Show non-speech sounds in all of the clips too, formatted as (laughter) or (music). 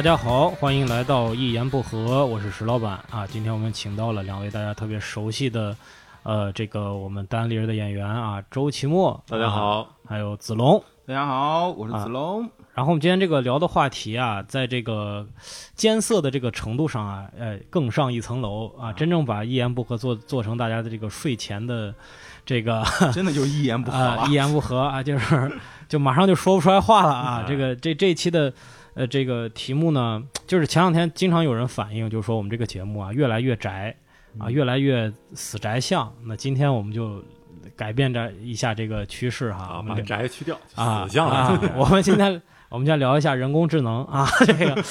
大家好，欢迎来到一言不合，我是石老板啊。今天我们请到了两位大家特别熟悉的，呃，这个我们单立人的演员啊，周奇墨，大家好，还有子龙。大家好，我是子龙。然后我们今天这个聊的话题啊，在这个艰涩的这个程度上啊，呃，更上一层楼啊，真正把一言不合做做成大家的这个睡前的这个，真的就一言不合 (laughs) 啊，一言不合啊，就是就马上就说不出来话了啊。(laughs) 这个这这一期的呃这个题目呢，就是前两天经常有人反映，就是说我们这个节目啊越来越宅啊，越来越死宅向。那今天我们就。改变着一下这个趋势哈，把宅去掉啊，(laughs) 死相我们今天我们就聊一下人工智能啊，(laughs) 这个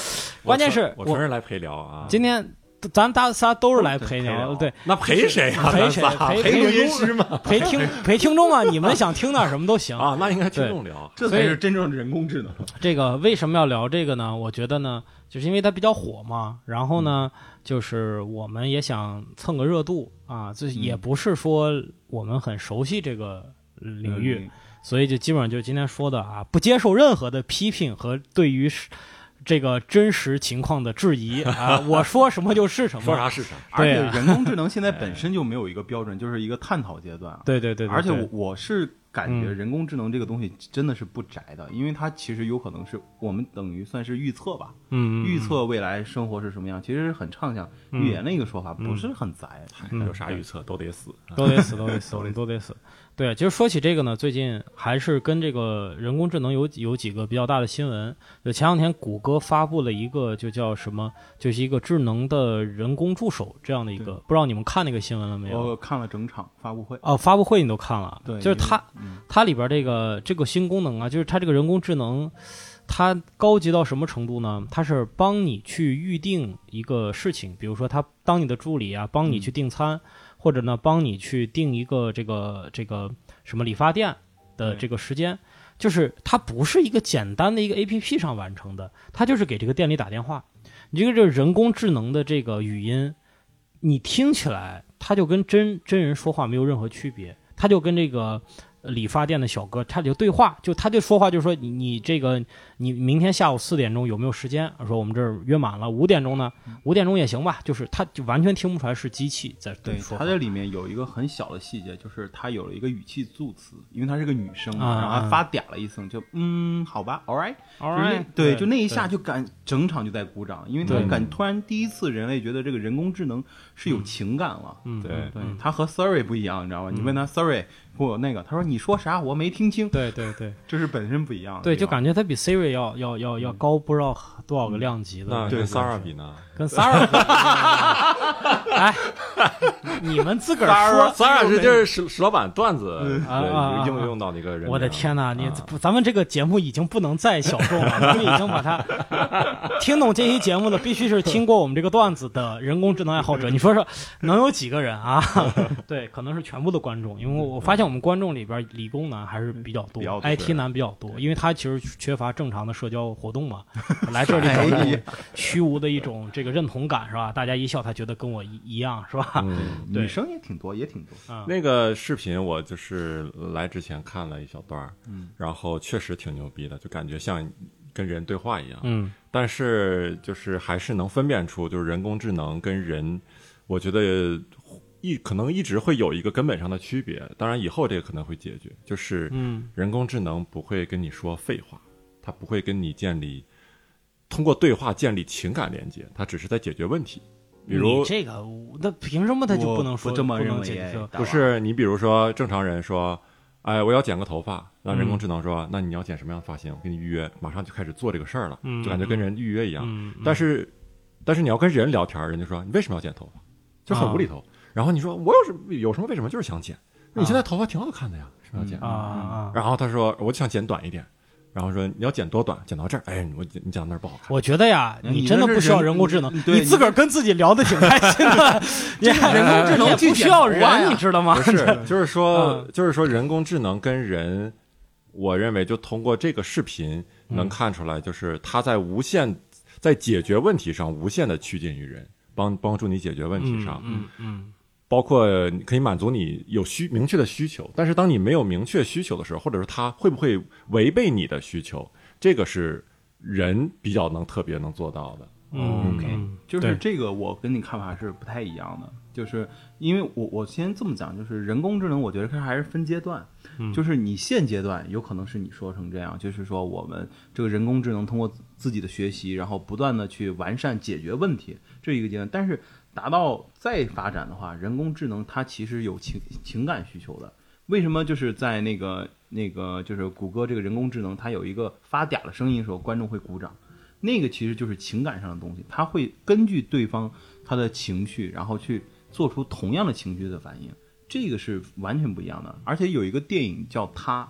关键是我纯是来陪聊啊。今天咱大仨都是来陪聊，对，那陪谁啊？陪谁？陪录音师吗？陪听 (laughs) 陪听众啊？你们想听点什么都行啊。那应该听众聊，这才是真正的人工智能。这个为什么要聊这个呢？我觉得呢，就是因为它比较火嘛。然后呢，就是我们也想蹭个热度啊，这也不是说我们很熟悉这个。领域，所以就基本上就今天说的啊，不接受任何的批评和对于这个真实情况的质疑 (laughs) 啊，我说什么就是什么，说啥是啥。而且人工智能现在本身就没有一个标准，就是一个探讨阶段。对对对，而且我是感觉人工智能这个东西真的是不宅的，因为它其实有可能是我们等于算是预测吧，嗯，预测未来生活是什么样，其实是很畅想预言的一个说法，不是很宅。有啥预测 (laughs) 都得死，都得死，都得死，都得死。对，其实说起这个呢，最近还是跟这个人工智能有有几个比较大的新闻。就前两天，谷歌发布了一个，就叫什么，就是一个智能的人工助手这样的一个，不知道你们看那个新闻了没有？我看了整场发布会。哦，发布会你都看了？对，就是它，它里边这个这个新功能啊，就是它这个人工智能，它高级到什么程度呢？它是帮你去预定一个事情，比如说它当你的助理啊，帮你去订餐。或者呢，帮你去订一个这个这个什么理发店的这个时间，就是它不是一个简单的一个 A P P 上完成的，它就是给这个店里打电话。你这个这人工智能的这个语音，你听起来它就跟真真人说话没有任何区别，它就跟这个。理发店的小哥，他就对话，就他就说话，就说你你这个你明天下午四点钟有没有时间？说我们这儿约满了，五点钟呢，五点钟也行吧。就是他就完全听不出来是机器在对说。他这里面有一个很小的细节，就是他有了一个语气助词，因为她是个女生，然后发嗲了一声，就嗯，好吧，all right，all right，对，就那一下就感整场就在鼓掌，因为他感突然第一次人类觉得这个人工智能是有情感了。嗯，对对，他和 Siri 不一样，你知道吗？你问他 Sorry。不，那个他说你说啥我没听清。对对对，这是本身不一样。对，就感觉他比 Siri 要要要要高不知道多少个量级的。那跟 Sara 比呢？跟 Sara 比。(laughs) 哎，你们自个儿说，Sara 是就是石石老板段子啊应用到那个人。我的天哪，你咱们这个节目已经不能再小众了，咱们已经把它听懂这期节目的必须是听过我们这个段子的人工智能爱好者。你说说，能有几个人啊？(laughs) 对，可能是全部的观众。因为我发现我们观众里边理工男还是比较多，IT 男比较多，因为他其实缺乏正常的社交活动嘛，(laughs) 来这里找一种虚无的一种这个认同感是吧？大家一笑，他觉得跟我一一样是吧？(laughs) 女生也挺多，也挺多。那个视频我就是来之前看了一小段嗯，然后确实挺牛逼的，就感觉像跟人对话一样，嗯，但是就是还是能分辨出就是人工智能跟人，我觉得。一可能一直会有一个根本上的区别，当然以后这个可能会解决，就是嗯人工智能不会跟你说废话，它不会跟你建立通过对话建立情感连接，它只是在解决问题。比如这个，那凭什么他就不能说这么认为？不是你比如说正常人说，哎，我要剪个头发，那人工智能说，那你要剪什么样的发型？我给你预约，马上就开始做这个事儿了，就感觉跟人预约一样。但是，但是你要跟人聊天，人家说你为什么要剪头发？就很无厘头。然后你说我有什么有什么为什么就是想剪？你现在头发挺好看的呀，是要剪啊？然后他说我就想剪短一点，然后说你要剪多短？剪到这儿？哎，我你剪到那儿不好看。我觉得呀，你真的不需要人工智能，你自个儿跟自己聊的挺开心的。(laughs) (laughs) 人工智能不需要人，你知道吗？不是，(laughs) 就是说，就是说人工智能跟人，我认为就通过这个视频能看出来，就是他在无限在解决问题上无限的趋近于人，帮帮助你解决问题上，嗯嗯。包括可以满足你有需明确的需求，但是当你没有明确需求的时候，或者说他会不会违背你的需求，这个是人比较能特别能做到的。嗯，OK，就是这个我跟你看法是不太一样的，就是因为我我先这么讲，就是人工智能，我觉得它还是分阶段，就是你现阶段有可能是你说成这样，就是说我们这个人工智能通过自己的学习，然后不断的去完善解决问题，这一个阶段。但是达到再发展的话，人工智能它其实有情情感需求的。为什么就是在那个那个就是谷歌这个人工智能，它有一个发嗲的声音的时候，观众会鼓掌。那个其实就是情感上的东西，它会根据对方他的情绪，然后去做出同样的情绪的反应，这个是完全不一样的。而且有一个电影叫《他》，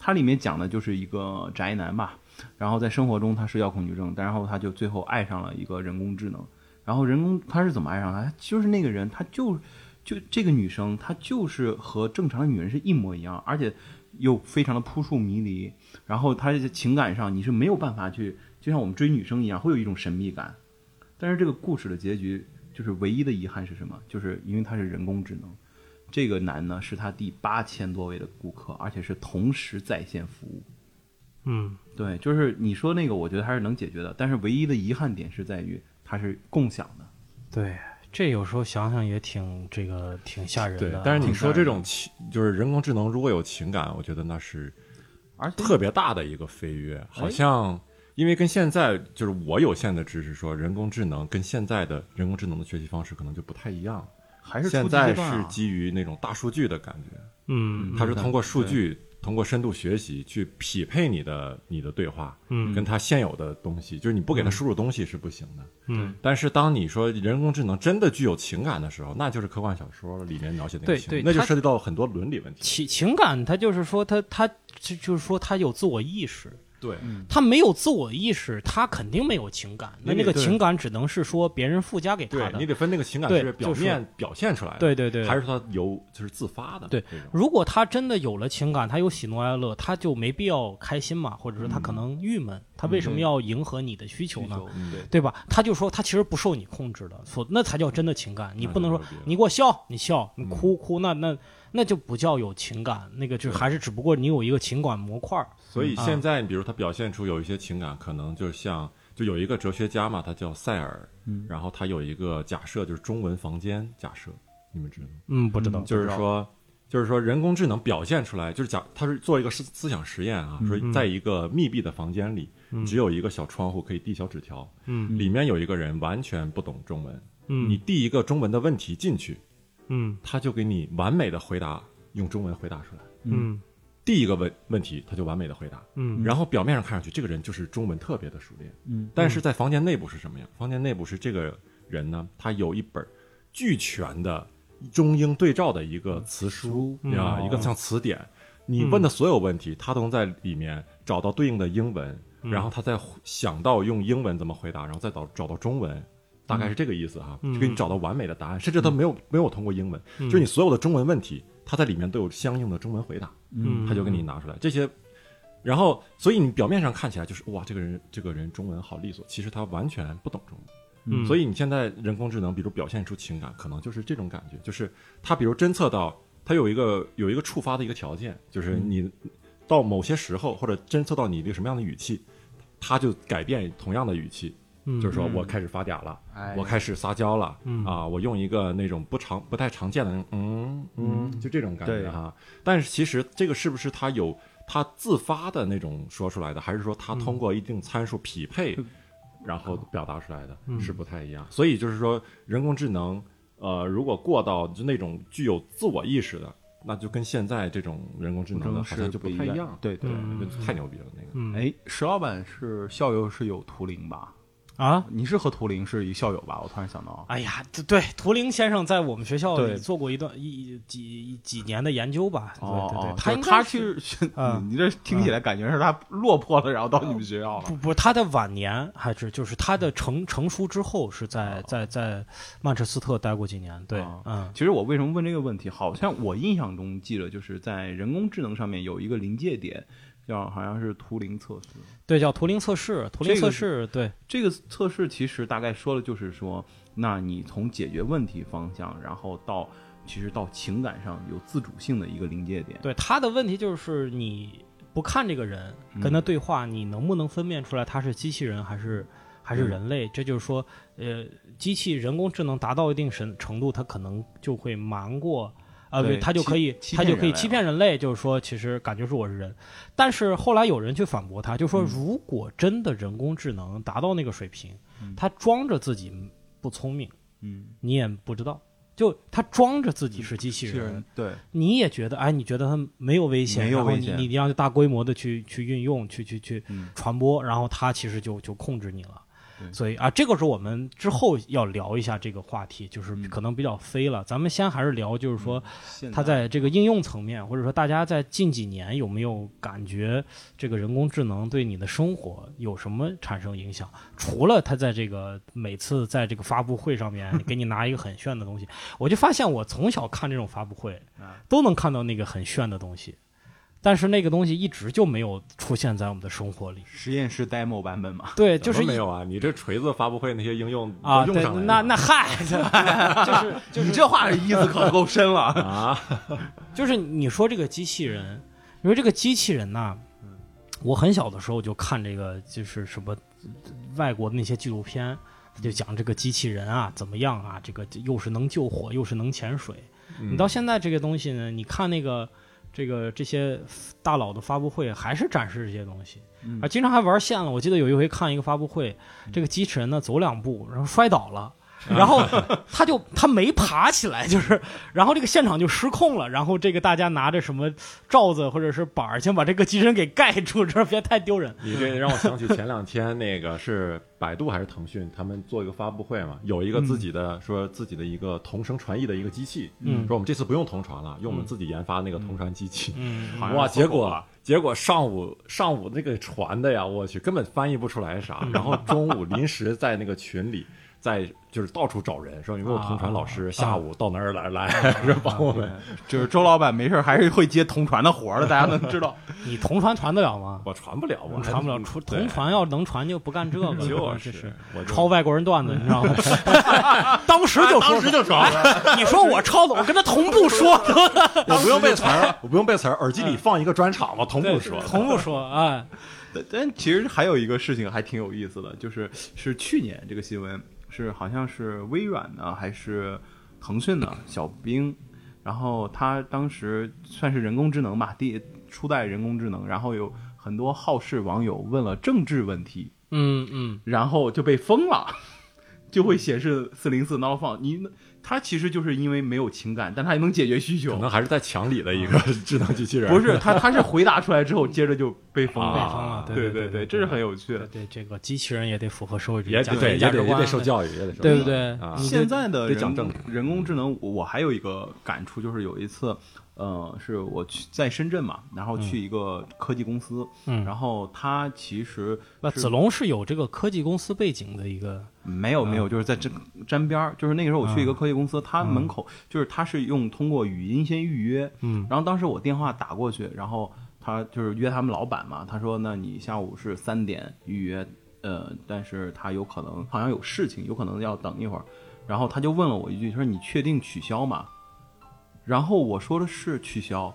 它里面讲的就是一个宅男吧，然后在生活中他是要恐惧症，然后他就最后爱上了一个人工智能，然后人工他是怎么爱上他？就是那个人，他就就这个女生，她就是和正常的女人是一模一样，而且又非常的扑朔迷离，然后她情感上你是没有办法去。就像我们追女生一样，会有一种神秘感。但是这个故事的结局，就是唯一的遗憾是什么？就是因为她是人工智能，这个男呢是他第八千多位的顾客，而且是同时在线服务。嗯，对，就是你说那个，我觉得还是能解决的。但是唯一的遗憾点是在于它是共享的。对，这有时候想想也挺这个挺吓人的。但是你说这种情，就是人工智能如果有情感，我觉得那是而特别大的一个飞跃，好像。因为跟现在就是我有限的知识说，人工智能跟现在的人工智能的学习方式可能就不太一样。还是现在是基于那种大数据的感觉，嗯，它是通过数据，通过深度学习去匹配你的你的对话，嗯，跟他现有的东西，就是你不给他输入东西是不行的，嗯。但是当你说人工智能真的具有情感的时候，那就是科幻小说里面描写那个情，那就涉及到很多伦理问题。情情感，它就是说，它它就就是说，它有自我意识。对，他没有自我意识，他肯定没有情感。那那个情感只能是说别人附加给他的。你得分那个情感是表面表现出来的，对对对，还是他有就是自发的。对，如果他真的有了情感，他有喜怒哀乐，他就没必要开心嘛，或者说他可能郁闷，他为什么要迎合你的需求呢？对吧？他就说他其实不受你控制的，所那才叫真的情感。你不能说你给我笑，你笑，你哭哭，那那。那就不叫有情感，那个就还是只不过你有一个情感模块所以现在，比如他表现出有一些情感，可能就像就有一个哲学家嘛，他叫塞尔，然后他有一个假设，就是中文房间假设，你们知道吗？嗯，不知道。就是说，就是说人工智能表现出来，就是假，他是做一个思思想实验啊，说在一个密闭的房间里，只有一个小窗户可以递小纸条，嗯，里面有一个人完全不懂中文，嗯，你递一个中文的问题进去。嗯，他就给你完美的回答，用中文回答出来。嗯，第一个问问题，他就完美的回答。嗯，然后表面上看上去，这个人就是中文特别的熟练。嗯，但是在房间内部是什么样？房间内部是这个人呢，他有一本俱全的中英对照的一个词书啊，一个像词典。你问的所有问题，他都能在里面找到对应的英文，然后他再想到用英文怎么回答，然后再找找到中文。大概是这个意思哈，就给你找到完美的答案，甚至他没有没有通过英文，就是你所有的中文问题，他在里面都有相应的中文回答，嗯。他就给你拿出来。这些，然后所以你表面上看起来就是哇，这个人这个人中文好利索，其实他完全不懂中文，嗯。所以你现在人工智能比如表现出情感，可能就是这种感觉，就是他比如侦测到他有一个有一个触发的一个条件，就是你到某些时候或者侦测到你一个什么样的语气，他就改变同样的语气。就是说我开始发嗲了，我开始撒娇了，啊，我用一个那种不常、不太常见的，嗯嗯，就这种感觉哈。但是其实这个是不是他有他自发的那种说出来的，还是说他通过一定参数匹配，然后表达出来的，是不太一样。所以就是说，人工智能，呃，如果过到就那种具有自我意识的，那就跟现在这种人工智能的好像就不太一样。对对，太牛逼了那个。哎，石老板是校友是有图灵吧？啊，你是和图灵是一校友吧？我突然想到，哎呀，对，图灵先生在我们学校里做过一段一几几年的研究吧？对哦哦，他他其实，你这听起来感觉是他落魄了，然后到你们学校了。不不，他的晚年还是就是他的成成熟之后是在在在曼彻斯特待过几年。对，嗯，其实我为什么问这个问题？好像我印象中记得就是在人工智能上面有一个临界点。叫好像是图灵测试，对，叫图灵测试。图灵测试，对这个测试其实大概说的就是说，那你从解决问题方向，然后到其实到情感上有自主性的一个临界点。对他的问题就是你不看这个人跟他对话，你能不能分辨出来他是机器人还是还是人类？这就是说，呃，机器人工智能达到一定程程度，它可能就会瞒过。呃，对，他就可以，他就可以欺骗人类，就是说，其实感觉是我是人。但是后来有人去反驳他，就说，如果真的人工智能达到那个水平，他装着自己不聪明，嗯，你也不知道，就他装着自己是机器人，对，你也觉得，哎，你觉得他没有危险，然后你你要大规模的去去运用，去去去传播，然后他其实就就控制你了。所以啊，这个是我们之后要聊一下这个话题，就是可能比较飞了。咱们先还是聊，就是说，它在这个应用层面，或者说大家在近几年有没有感觉这个人工智能对你的生活有什么产生影响？除了它在这个每次在这个发布会上面给你拿一个很炫的东西，我就发现我从小看这种发布会，都能看到那个很炫的东西。但是那个东西一直就没有出现在我们的生活里。实验室 demo 版本嘛？对，就是没有啊。你这锤子发布会那些应用啊，用上了。那那嗨，(laughs) 就是就是你这话意思可够深了 (laughs) 啊。就是你说这个机器人，因为这个机器人呐，我很小的时候就看这个，就是什么外国的那些纪录片，就讲这个机器人啊怎么样啊，这个又是能救火，又是能潜水。你到现在这个东西呢，你看那个。这个这些大佬的发布会还是展示这些东西，啊，经常还玩线了。我记得有一回看一个发布会，这个机器人呢走两步，然后摔倒了。然后他就他没爬起来，就是，然后这个现场就失控了。然后这个大家拿着什么罩子或者是板儿，先把这个机器人给盖住，(laughs) 这别太丢人。你这让我想起前两天那个是百度还是腾讯，他们做一个发布会嘛，有一个自己的说自己的一个同声传译的一个机器，嗯，说我们这次不用同传了，用我们自己研发那个同传机器，嗯，哇，结果结果上午上午那个传的呀，我去根本翻译不出来啥，然后中午临时在那个群里。在就是到处找人，说有没有同传老师，下午到哪儿来来帮我们。就是周老板没事还是会接同传的活儿的，大家能知道。(laughs) 你同传传得了吗？我传不了，我传不了。同传要能传就不干这个，就是我抄外国人段子，你知道吗？(laughs) 当时就当时就抄。(laughs) 你说我抄的，我跟他同步说。我不用背词儿，我不用背词儿，耳机里放一个专场嘛，同步说，同步说哎。但其实还有一个事情还挺有意思的，就是是去年这个新闻。是好像是微软呢，还是腾讯的小兵？然后他当时算是人工智能吧，第初代人工智能。然后有很多好事网友问了政治问题，嗯嗯，然后就被封了，(laughs) 就会显示四零四 not found。你。它其实就是因为没有情感，但他也能解决需求。可能还是在墙里的一个智能机器人。不是，他，他是回答出来之后，接着就被封了。对对对，这是很有趣的。对，这个机器人也得符合社会主义价值观，也得受教育，也得受对不对？现在的人人工智能，我还有一个感触，就是有一次。呃，是我去在深圳嘛，然后去一个科技公司，嗯，然后他其实那子龙是有这个科技公司背景的一个，没有没有，就是在这沾边儿，就是那个时候我去一个科技公司，他门口就是他是用通过语音先预约，嗯，然后当时我电话打过去，然后他就是约他们老板嘛，他说那你下午是三点预约，呃，但是他有可能好像有事情，有可能要等一会儿，然后他就问了我一句，他说你确定取消吗？然后我说的是取消，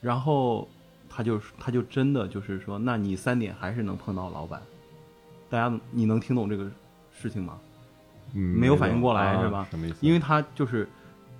然后他就他就真的就是说，那你三点还是能碰到老板？大家你能听懂这个事情吗？没有反应过来是吧？什么意思？因为他就是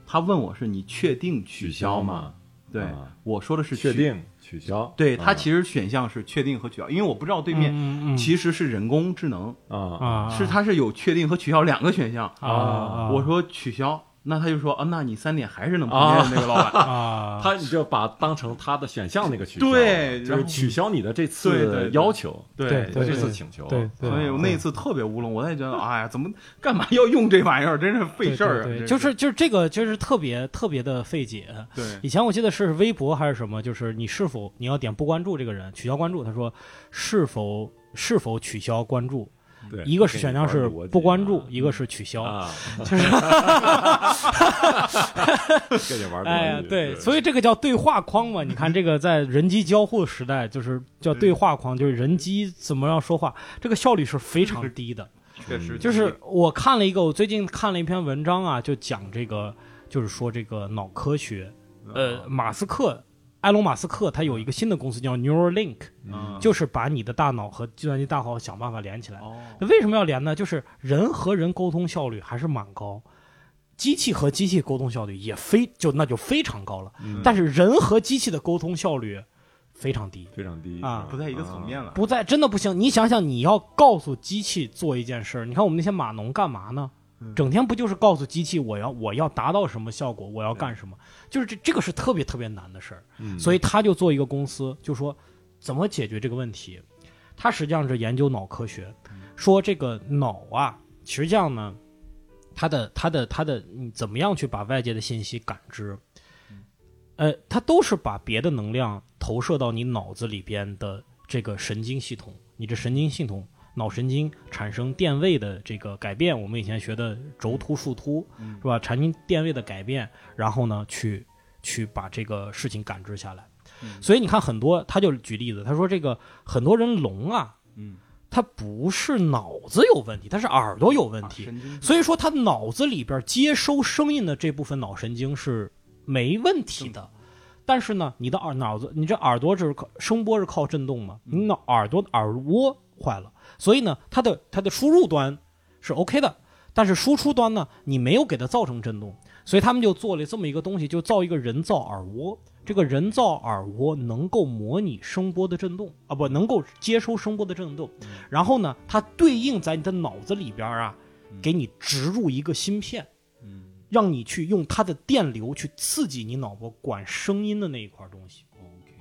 他问我是你确定取消吗？对，我说的是确定取消。对他其实选项是确定和取消，因为我不知道对面其实是人工智能啊，是他是有确定和取消两个选项啊。我说取消。那他就说啊，那你三点还是能碰见那个老板啊？(laughs) 他你就把当成他的选项那个取消，对，就是取消你的这次要求，对，这次请求。对，所以我那次特别乌龙，我也觉得，哎呀，怎么干嘛要用这玩意儿？真是费事儿啊！就是就是这个就是特别特别的费解。对，以前我记得是微博还是什么，就是你是否你要点不关注这个人，取消关注，他说是否是否取消关注。一个是选项是不关注，一个是取消，(laughs) 就是，(laughs) 哎呀，对，所以这个叫对话框嘛。你看这个在人机交互时代，就是叫对话框，就是人机怎么样说话，这个效率是非常低的。(laughs) 确实，就是我看了一个，我最近看了一篇文章啊，就讲这个，就是说这个脑科学，呃，马斯克。埃隆·马斯克他有一个新的公司叫 Neuralink，就是把你的大脑和计算机大脑想办法连起来。那为什么要连呢？就是人和人沟通效率还是蛮高，机器和机器沟通效率也非就那就非常高了。但是人和机器的沟通效率非常低，非常低啊，不在一个层面了，不在真的不行。你想想，你要告诉机器做一件事，你看我们那些码农干嘛呢？整天不就是告诉机器我要我要达到什么效果，我要干什么？就是这这个是特别特别难的事儿。所以他就做一个公司，就说怎么解决这个问题。他实际上是研究脑科学，说这个脑啊，实际上呢，它的它的它的怎么样去把外界的信息感知？呃，它都是把别的能量投射到你脑子里边的这个神经系统，你这神经系统。脑神经产生电位的这个改变，我们以前学的轴突树突，是吧？产生电位的改变，然后呢，去去把这个事情感知下来。所以你看，很多他就举例子，他说这个很多人聋啊，嗯，他不是脑子有问题，他是耳朵有问题。所以说他脑子里边接收声音的这部分脑神经是没问题的，但是呢，你的耳脑子，你这耳朵是靠声波是靠震动嘛？你脑耳朵耳蜗坏了。所以呢，它的它的输入端是 OK 的，但是输出端呢，你没有给它造成震动，所以他们就做了这么一个东西，就造一个人造耳蜗。这个人造耳蜗能够模拟声波的震动啊，不能够接收声波的震动。然后呢，它对应在你的脑子里边啊，给你植入一个芯片，让你去用它的电流去刺激你脑波管声音的那一块东西。OK，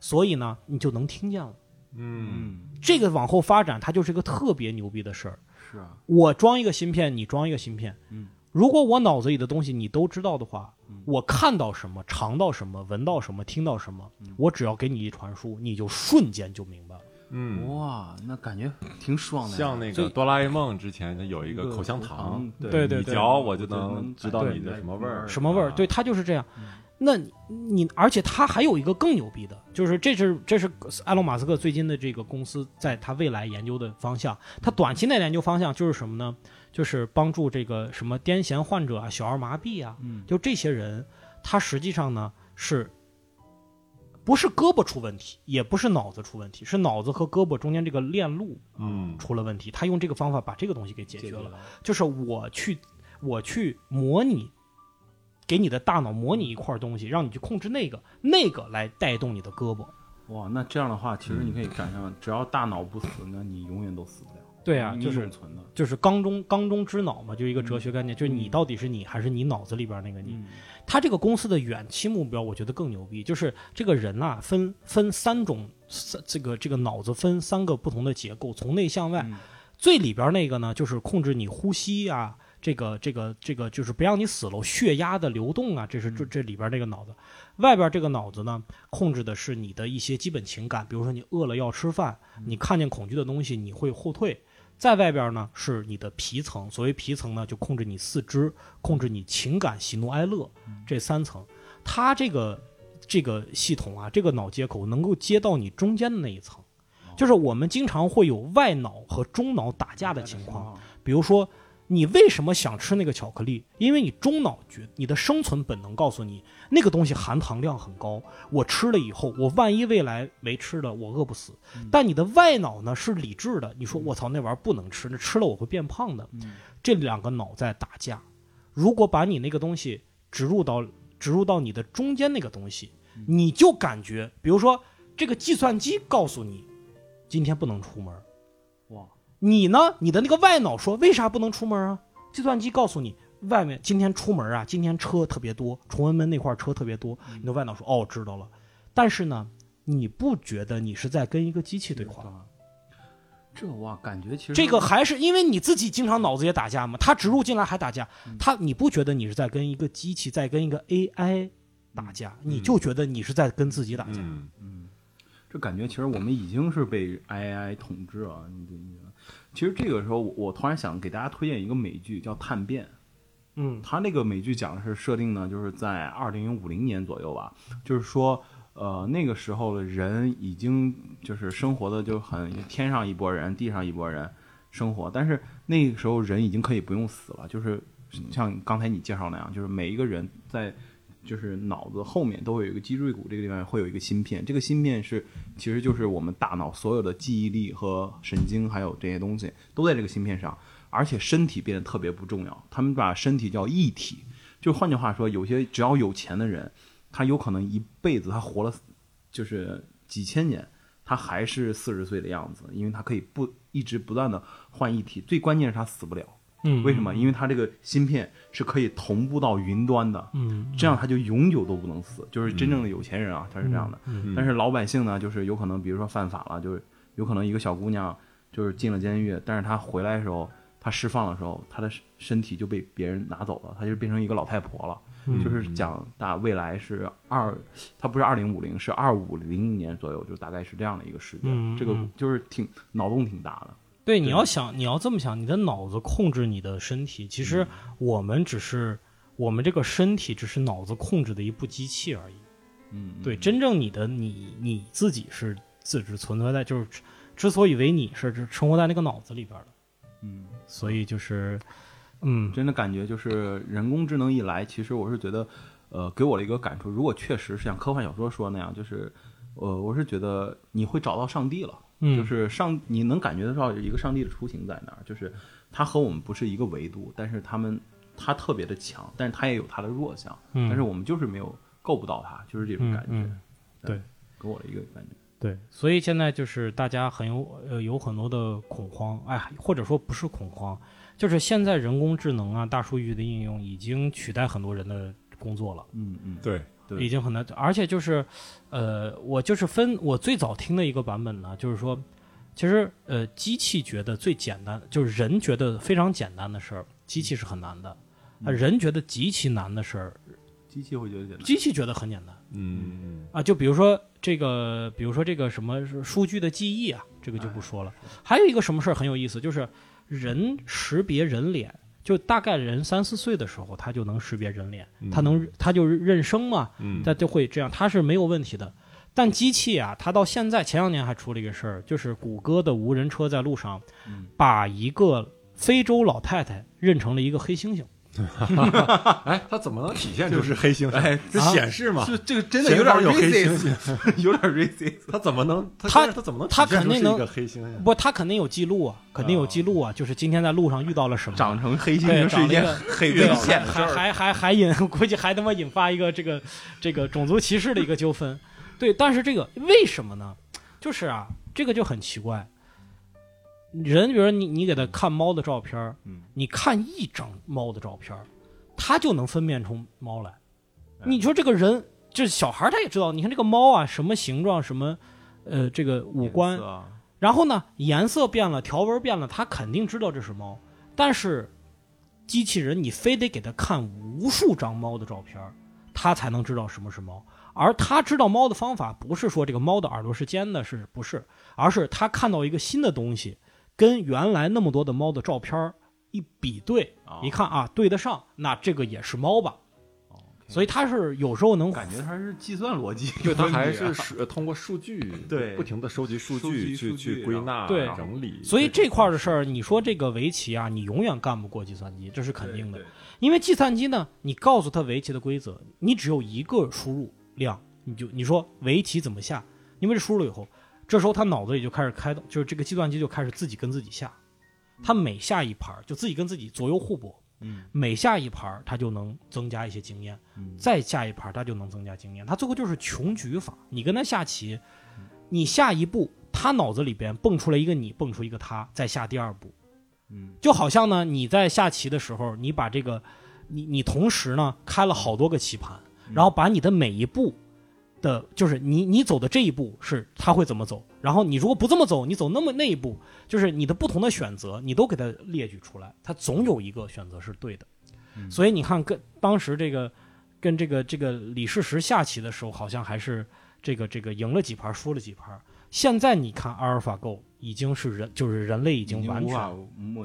所以呢，你就能听见了。嗯，这个往后发展，它就是一个特别牛逼的事儿。是啊，我装一个芯片，你装一个芯片。嗯，如果我脑子里的东西你都知道的话，我看到什么、尝到什么、闻到什么、听到什么，我只要给你一传输，你就瞬间就明白了。嗯，哇，那感觉挺爽的。像那个哆啦 A 梦之前有一个口香糖，对对，你嚼我就能知道你的什么味儿，什么味儿。对，它就是这样。那你，而且他还有一个更牛逼的，就是这是这是埃隆·马斯克最近的这个公司在他未来研究的方向。他短期内研究方向就是什么呢？就是帮助这个什么癫痫患者啊、小儿麻痹啊，就这些人，他实际上呢是，不是胳膊出问题，也不是脑子出问题，是脑子和胳膊中间这个链路嗯出了问题。他用这个方法把这个东西给解决了，就是我去我去模拟。给你的大脑模拟一块东西，让你去控制那个，那个来带动你的胳膊。哇，那这样的话，其实你可以想象，只要大脑不死，那你永远都死不了。对啊，就是存的，就是缸中缸中之脑嘛，就一个哲学概念，就是你到底是你还是你脑子里边那个你。他这个公司的远期目标，我觉得更牛逼，就是这个人呐，分分三种，三这个这个脑子分三个不同的结构，从内向外，最里边那个呢，就是控制你呼吸呀。这个这个这个就是不让你死了，血压的流动啊，这是这这里边这个脑子，外边这个脑子呢，控制的是你的一些基本情感，比如说你饿了要吃饭，你看见恐惧的东西你会后退，在外边呢是你的皮层，所谓皮层呢就控制你四肢，控制你情感喜怒哀乐这三层，它这个这个系统啊，这个脑接口能够接到你中间的那一层，就是我们经常会有外脑和中脑打架的情况，比如说。你为什么想吃那个巧克力？因为你中脑觉，你的生存本能告诉你，那个东西含糖量很高。我吃了以后，我万一未来没吃的，我饿不死。但你的外脑呢是理智的，你说我操，那玩意儿不能吃，那吃了我会变胖的。这两个脑在打架。如果把你那个东西植入到植入到你的中间那个东西，你就感觉，比如说这个计算机告诉你，今天不能出门。哇。你呢？你的那个外脑说为啥不能出门啊？计算机告诉你，外面今天出门啊，今天车特别多，崇文门那块车特别多。你的外脑说哦，知道了。但是呢，你不觉得你是在跟一个机器对话？这哇，感觉其实这个还是因为你自己经常脑子也打架嘛。他植入进来还打架，他你不觉得你是在跟一个机器在跟一个 AI 打架？你就觉得你是在跟自己打架。嗯，这感觉其实我们已经是被 AI 统治了。你你。其实这个时候，我突然想给大家推荐一个美剧，叫《探变》。嗯，他那个美剧讲的是设定呢，就是在二零五零年左右吧，就是说，呃，那个时候的人已经就是生活的就很天上一拨人，地上一拨人生活，但是那个时候人已经可以不用死了，就是像刚才你介绍那样，就是每一个人在就是脑子后面都会有一个脊椎骨这个地方会有一个芯片，这个芯片是其实就是我们大脑所有的记忆力和神经还有这些东西都在这个芯片上，而且身体变得特别不重要，他们把身体叫一体，就换句话说，有些只要有钱的人，他有可能一辈子他活了就是几千年。他还是四十岁的样子，因为他可以不一直不断的换一体，最关键是他死不了。嗯，为什么？因为它这个芯片是可以同步到云端的。嗯，这样它就永久都不能死。就是真正的有钱人啊，他是这样的。嗯，但是老百姓呢，就是有可能，比如说犯法了，就是有可能一个小姑娘就是进了监狱，但是她回来的时候，她释放的时候，她的身体就被别人拿走了，她就变成一个老太婆了。就是讲大未来是二，它不是二零五零，是二五零年左右，就大概是这样的一个时间。这个就是挺脑洞挺大的。对，你要想，你要这么想，你的脑子控制你的身体，其实我们只是我们这个身体只是脑子控制的一部机器而已。嗯，对，真正你的你你自己是自只存在在，就是之所以为你是生活在那个脑子里边的。嗯，所以就是。嗯，真的感觉就是人工智能一来，其实我是觉得，呃，给我了一个感触。如果确实是像科幻小说说那样，就是，呃，我是觉得你会找到上帝了，就是上你能感觉得到一个上帝的雏形在那儿，就是他和我们不是一个维度，但是他们他特别的强，但是他也有他的弱项，但是我们就是没有够不到他，就是这种感觉。对，给我的一个感觉。对，所以现在就是大家很有呃有很多的恐慌，哎，或者说不是恐慌。就是现在人工智能啊、大数据的应用已经取代很多人的工作了。嗯嗯，对，已经很难。而且就是，呃，我就是分我最早听的一个版本呢，就是说，其实呃，机器觉得最简单，就是人觉得非常简单的事儿，机器是很难的；啊，人觉得极其难的事儿，机器会觉得简单。机器觉得很简单。嗯啊，就比如说这个，比如说这个什么数据的记忆啊，这个就不说了。还有一个什么事儿很有意思，就是。人识别人脸，就大概人三四岁的时候，他就能识别人脸，他能，他就认生嘛，他就会这样，他是没有问题的。但机器啊，它到现在前两年还出了一个事儿，就是谷歌的无人车在路上，把一个非洲老太太认成了一个黑猩猩。(laughs) 哎，它怎么能体现就是黑猩猩？哎，这显示嘛？是这个真的有点有黑猩猩，有点 racist。(laughs) 它怎么能？它它怎么能？它肯定能一个黑猩猩？不，它肯定有记录啊，肯定有记录啊。就是今天在路上遇到了什么？长成黑猩猩是一件很危险，还还还还引 (laughs) 估计还他妈引发一个这个这个种族歧视的一个纠纷。对，但是这个为什么呢？就是啊，这个就很奇怪。人，比如说你你给他看猫的照片你看一张猫的照片他就能分辨出猫来，你说这个人，这小孩他也知道。你看这个猫啊，什么形状，什么，呃，这个五官，然后呢，颜色变了，条纹变了，他肯定知道这是猫。但是，机器人你非得给他看无数张猫的照片他才能知道什么是猫。而他知道猫的方法，不是说这个猫的耳朵是尖的，是不是？而是他看到一个新的东西，跟原来那么多的猫的照片一比对，一看啊，对得上，那这个也是猫吧？哦所以它是有时候能感觉它是计算逻辑，就它还是通过数据对。不停的收集数据去去归纳对。整理。所以这块的事儿，你说这个围棋啊，你永远干不过计算机，这是肯定的。因为计算机呢，你告诉他围棋的规则，你只有一个输入量，你就你说围棋怎么下，因为这输入了以后，这时候他脑子里就开始开动，就是这个计算机就开始自己跟自己下。他每下一盘就自己跟自己左右互搏，嗯，每下一盘他就能增加一些经验，嗯，再下一盘他就能增加经验。他最后就是穷举法。你跟他下棋，你下一步，他脑子里边蹦出来一个你，蹦出一个他，再下第二步，嗯，就好像呢，你在下棋的时候，你把这个，你你同时呢开了好多个棋盘，然后把你的每一步。的就是你你走的这一步是他会怎么走，然后你如果不这么走，你走那么那一步，就是你的不同的选择，你都给他列举出来，他总有一个选择是对的。所以你看，跟当时这个跟这个这个李世石下棋的时候，好像还是这个这个赢了几盘，输了几盘。现在你看阿尔法狗已经是人，就是人类已经完全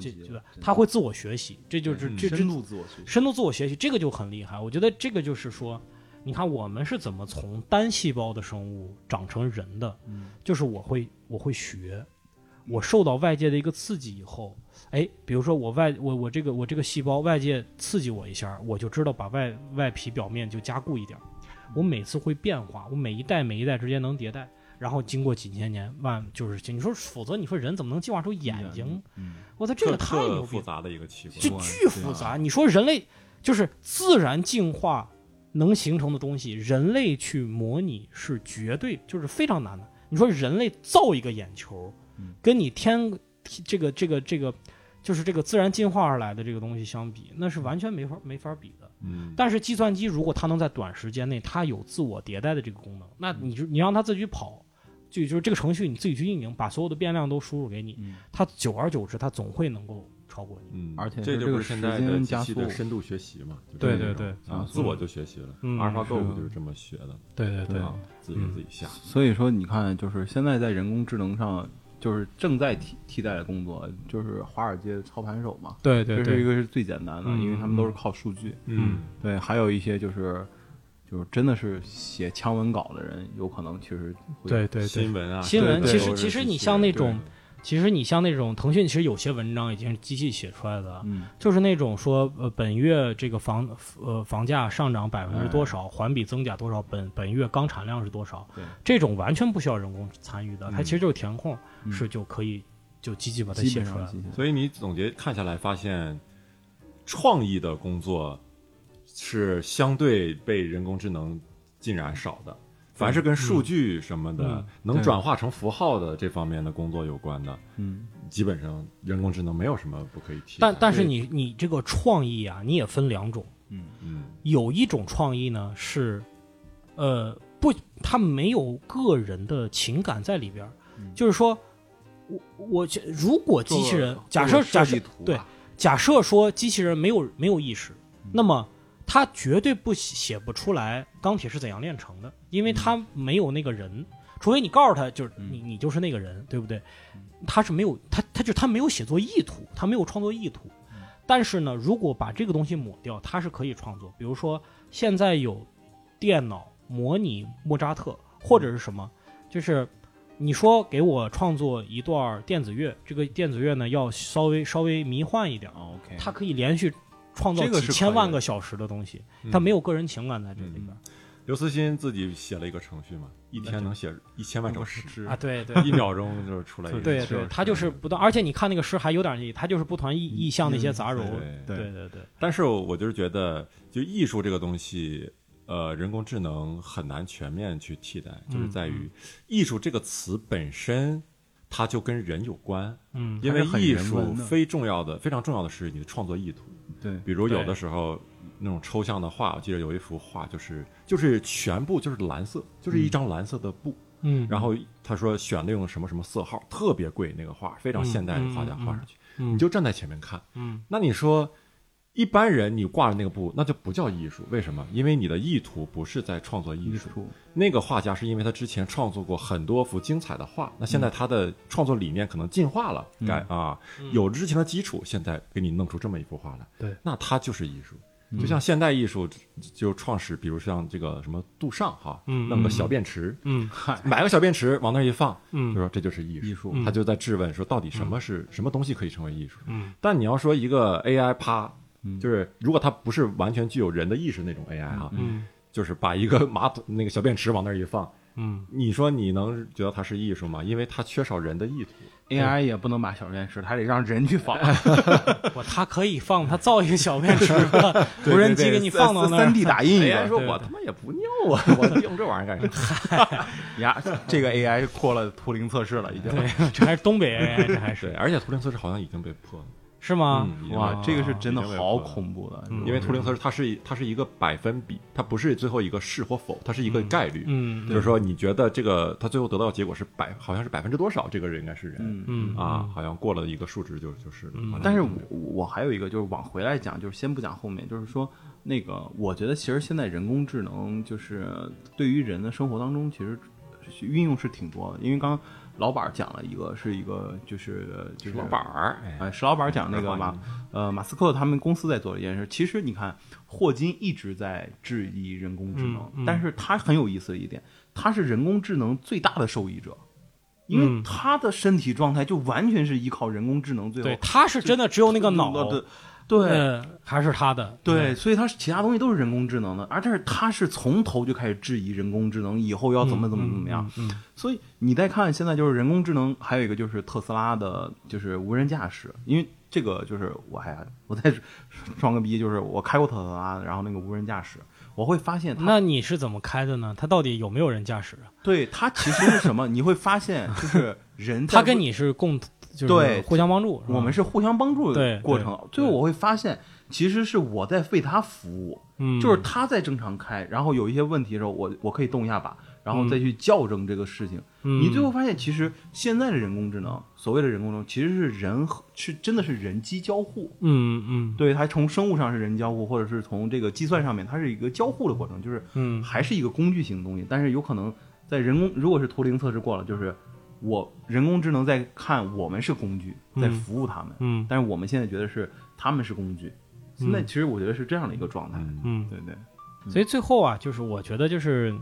这对他会自我学习，这就是这深度自我学习，深度自我学习，这个就很厉害。我觉得这个就是说。你看我们是怎么从单细胞的生物长成人的？就是我会我会学，我受到外界的一个刺激以后，哎，比如说我外我我这个我这个细胞外界刺激我一下，我就知道把外外皮表面就加固一点。我每次会变化，我每一代每一代之间能迭代，然后经过几千年万就是你说，否则你说人怎么能进化出眼睛？我操，这个太牛复杂的一个器官，就巨复杂。你说人类就是自然进化能形成的东西，人类去模拟是绝对就是非常难的。你说人类造一个眼球，跟你天这个这个这个就是这个自然进化而来的这个东西相比，那是完全没法没法比的。嗯，但是计算机如果它能在短时间内，它有自我迭代的这个功能，那你就你让它自己跑，就就是这个程序你自己去运营，把所有的变量都输入给你，它久而久之，它总会能够超过你。嗯，而且这就是现在的机器的深度学习嘛？对对对，啊，自我就学习了。阿尔法狗就是这么学的。对对对，自己自己下。所以说，你看，就是现在在人工智能上。就是正在替替代的工作，就是华尔街操盘手嘛。对对对，这是一个是最简单的，因为他们都是靠数据。嗯，对，还有一些就是，就是真的是写强文稿的人，有可能其实对对新闻啊，新闻其实其实你像那种。其实你像那种腾讯，其实有些文章已经是机器写出来的，嗯，就是那种说，呃，本月这个房呃房价上涨百分之多少，环比增加多少，本本月钢产量是多少，对，这种完全不需要人工参与的，它其实就是填空，是就可以就机器把它写出来。所以你总结看下来，发现创意的工作是相对被人工智能竟然少的。凡是跟数据什么的能转化成符号的这方面的工作有关的，嗯，基本上人工智能没有什么不可以替但但是你你这个创意啊，你也分两种，嗯。嗯，有一种创意呢是，呃不，它没有个人的情感在里边就是说，我我如果机器人假设假设对，假设说机器人没有没有意识，那么。他绝对不写不出来钢铁是怎样炼成的，因为他没有那个人，除非你告诉他就是你你就是那个人，对不对？他是没有他他就他没有写作意图，他没有创作意图。但是呢，如果把这个东西抹掉，他是可以创作。比如说现在有电脑模拟莫扎特或者是什么，就是你说给我创作一段电子乐，这个电子乐呢要稍微稍微迷幻一点，OK，它可以连续。创造几千万个小时的东西，他没有个人情感在这里边。刘慈欣自己写了一个程序嘛，一天能写一千万首诗啊，对对，(laughs) 一秒钟就出来 (laughs) 一个。对对，他就是不断，而且你看那个诗还有点意，他就是不团意意象那些杂糅。对对对。但是我就是觉得，就艺术这个东西，呃，人工智能很难全面去替代，就是在于艺术这个词本身。它就跟人有关，嗯，因为艺术非重要的、非常重要的是你的创作意图，对，比如有的时候那种抽象的画，我记得有一幅画，就是就是全部就是蓝色，就是一张蓝色的布，嗯，然后他说选了用什么什么色号，特别贵那个画，非常现代的画家画上去，你就站在前面看，嗯，那你说。一般人你挂着那个布，那就不叫艺术。为什么？因为你的意图不是在创作艺术。那个画家是因为他之前创作过很多幅精彩的画，那现在他的创作理念可能进化了，改啊，有之前的基础，现在给你弄出这么一幅画来。对，那他就是艺术。就像现代艺术就创始，比如像这个什么杜尚哈，弄个小便池，嗯，买个小便池往那一放，嗯，就说这就是艺术。他就在质问说，到底什么是什么东西可以成为艺术？嗯，但你要说一个 AI 啪。就是如果它不是完全具有人的意识那种 AI 哈，嗯，就是把一个马桶那个小便池往那儿一放，嗯，你说你能觉得它是艺术吗？因为它缺少人的意图。AI 也不能把小便池，它得让人去放。(laughs) 我它可以放，它造一个小便池，(laughs) 无人机给你放到那儿，三 D 打印。(laughs) AI 说我他妈也不尿啊，我用这玩意儿干啥？呀，这个 AI 破了图灵测试了，已经。对，这还是东北 AI，这还是。而且图灵测试好像已经被破了。是吗？哇，这个是真的好恐怖的，因为图灵测试它是它是一个百分比，它不是最后一个是或否，它是一个概率。嗯，就是说你觉得这个它最后得到的结果是百，好像是百分之多少，这个人应该是人。嗯啊，好像过了一个数值就就是。但是我还有一个就是往回来讲，就是先不讲后面，就是说那个我觉得其实现在人工智能就是对于人的生活当中其实运用是挺多的，因为刚。老板讲了一个，是一个就是就是老板儿，哎，石老板讲那个马，呃，马斯克他们公司在做的一件事。其实你看，霍金一直在质疑人工智能，但是他很有意思的一点，他是人工智能最大的受益者，因为他的身体状态就完全是依靠人工智能。最后，对，他是真的只有那个脑，对，还是他的，对，所以他其他东西都是人工智能的，而但是他是从头就开始质疑人工智能以后要怎么怎么怎么样。嗯，所以你再看现在就是人工智能，还有一个就是特斯拉的，就是无人驾驶，因为这个就是我还我在装个逼，就是我开过特斯拉，然后那个无人驾驶。我会发现，那你是怎么开的呢？它到底有没有人驾驶啊？对，它其实是什么？你会发现，就是人，他跟你是共，对，互相帮助，我们是互相帮助的过程。最后我会发现，其实是我在为他服务，嗯，就是他在正常开，然后有一些问题的时候，我我可以动一下把。然后再去校正这个事情，你最后发现，其实现在的人工智能，所谓的人工智能，其实是人和是真的是人机交互。嗯嗯，对，它从生物上是人交互，或者是从这个计算上面，它是一个交互的过程，就是嗯，还是一个工具型的东西。但是有可能在人工，如果是图灵测试过了，就是我人工智能在看我们是工具，在服务他们。嗯，但是我们现在觉得是他们是工具。现在其实我觉得是这样的一个状态。嗯，对对。所以最后啊，就是我觉得就是。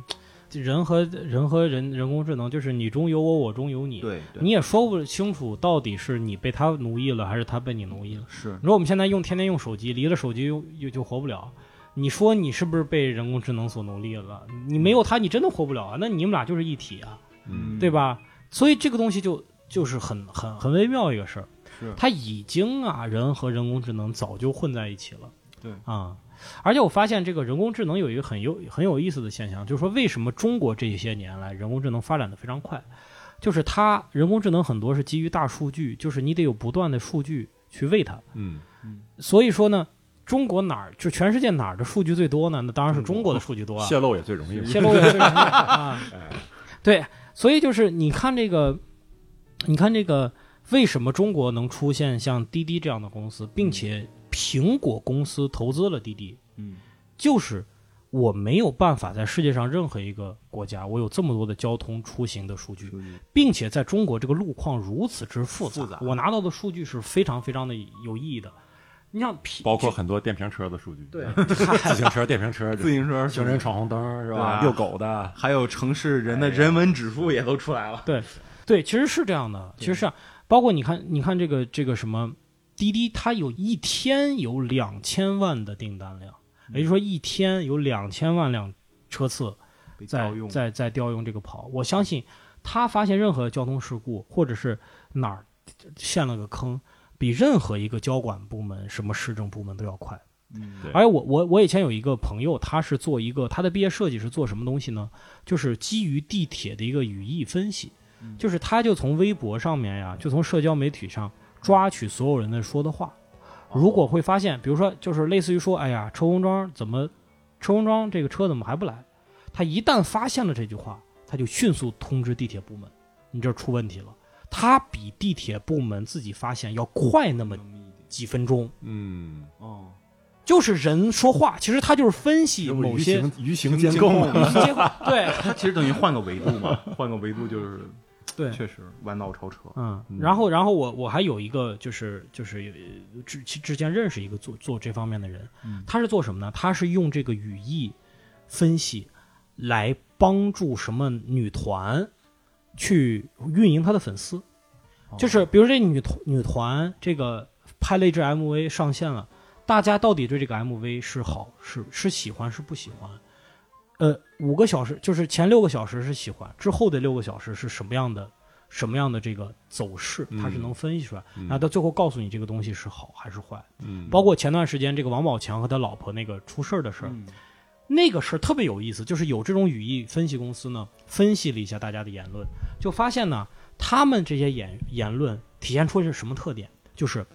人和人和人人工智能，就是你中有我，我中有你。对，你也说不清楚到底是你被他奴役了，还是他被你奴役了。是。如果我们现在用天天用手机，离了手机又又就活不了。你说你是不是被人工智能所奴役了？你没有他，你真的活不了啊！那你们俩就是一体啊，对吧？所以这个东西就就是很很很微妙一个事儿。是。它已经啊，人和人工智能早就混在一起了。对。啊。而且我发现这个人工智能有一个很有很有意思的现象，就是说为什么中国这些年来人工智能发展的非常快，就是它人工智能很多是基于大数据，就是你得有不断的数据去喂它。嗯嗯。所以说呢，中国哪儿就全世界哪儿的数据最多呢？那当然是中国的数据多啊，泄露也最容易，泄露也最容易啊。(laughs) 对，所以就是你看这个，你看这个，为什么中国能出现像滴滴这样的公司，并且。苹果公司投资了滴滴，嗯，就是我没有办法在世界上任何一个国家，我有这么多的交通出行的数据，并且在中国这个路况如此之复杂，我拿到的数据是非常非常的有意义的。你像，包括很多电瓶车的数据，对，(laughs) 自行车、电瓶车、自行车、行人闯红灯是吧？遛狗的，还有城市人的人文指数也都出来了。对，对，其实是这样的，其实是包括你看，你看这个这个什么。滴滴它有一天有两千万的订单量，也就是说一天有两千万辆车次在在在调用这个跑。我相信他发现任何交通事故或者是哪儿陷了个坑，比任何一个交管部门、什么市政部门都要快。嗯，而且我我我以前有一个朋友，他是做一个他的毕业设计是做什么东西呢？就是基于地铁的一个语义分析，就是他就从微博上面呀，就从社交媒体上。抓取所有人的说的话，如果会发现，比如说，就是类似于说，哎呀，车公庄怎么，车公庄这个车怎么还不来？他一旦发现了这句话，他就迅速通知地铁部门，你这出问题了。他比地铁部门自己发现要快那么几分钟。嗯，哦，就是人说话，其实他就是分析某些舆情监控。对，(laughs) 他其实等于换个维度嘛，换个维度就是。对，确实弯道超车。嗯，然后，然后我我还有一个就是就是之之前认识一个做做这方面的人，他是做什么呢？他是用这个语义分析来帮助什么女团去运营他的粉丝，就是比如这女团女团这个拍了一支 MV 上线了，大家到底对这个 MV 是好是是喜欢是不喜欢？呃，五个小时就是前六个小时是喜欢，之后的六个小时是什么样的，什么样的这个走势，他是能分析出来，然后到最后告诉你这个东西是好还是坏。嗯，包括前段时间这个王宝强和他老婆那个出事儿的事儿，那个事儿特别有意思，就是有这种语义分析公司呢，分析了一下大家的言论，就发现呢，他们这些言言论体现出是什么特点，就是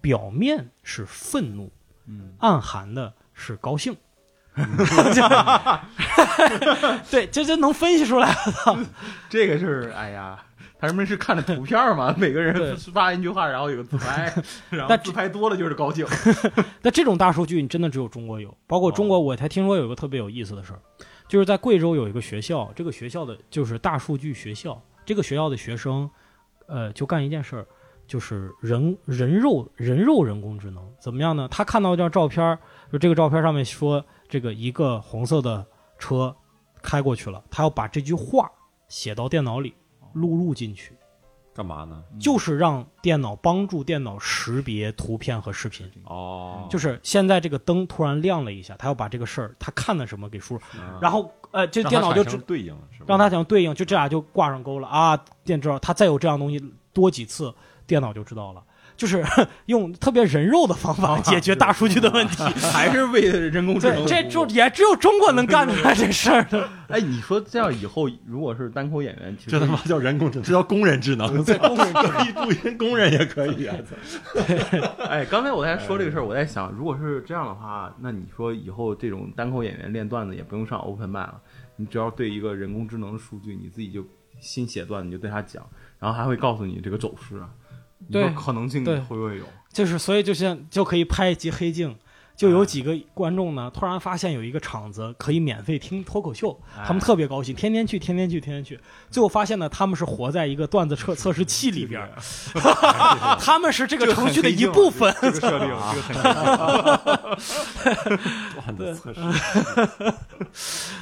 表面是愤怒，嗯，暗含的是高兴。(laughs) (laughs) 对，这就能分析出来了。(laughs) 这个是，哎呀，他们是看着图片嘛？每个人发一句话，然后有个自拍，(laughs) 然后自拍多了就是高兴。(laughs) 那这种大数据，你真的只有中国有。包括中国，我才听说有一个特别有意思的事儿，就是在贵州有一个学校，这个学校的就是大数据学校。这个学校的学生，呃，就干一件事儿，就是人人肉人肉人工智能怎么样呢？他看到一张照片，就这个照片上面说。这个一个红色的车开过去了，他要把这句话写到电脑里，录入进去。干嘛呢？就是让电脑帮助电脑识别图片和视频。哦，就是现在这个灯突然亮了一下，他要把这个事儿他看的什么给输入，然后呃，这电脑就对应，让他想对应，就这俩就挂上钩了啊！电知道他再有这样东西多几次，电脑就知道了。就是 (laughs) 用特别人肉的方法解决大数据的问题，(laughs) 还是为了人工智能？这就也只有中国能干出来这事儿。(laughs) 哎，你说这样以后，如果是单口演员，这他妈叫人工智能，这叫工人智能。对，工人可以录音，工人也可以啊。哎，刚才我在说这个事儿，我在想，如果是这样的话，那你说以后这种单口演员练段子也不用上 Open m 了，你只要对一个人工智能的数据，你自己就新写段子，你就对他讲，然后还会告诉你这个走势啊。对，可能性会不会有？就是所以，就像就可以拍一集黑镜，就有几个观众呢，突然发现有一个场子可以免费听脱口秀，他们特别高兴，天天去，天天去，天天去。最后发现呢，他们是活在一个段子测测试器里边，(laughs) 他们是这个程序的一部分。这个设定，(laughs) 这个很段 (laughs) 子测试。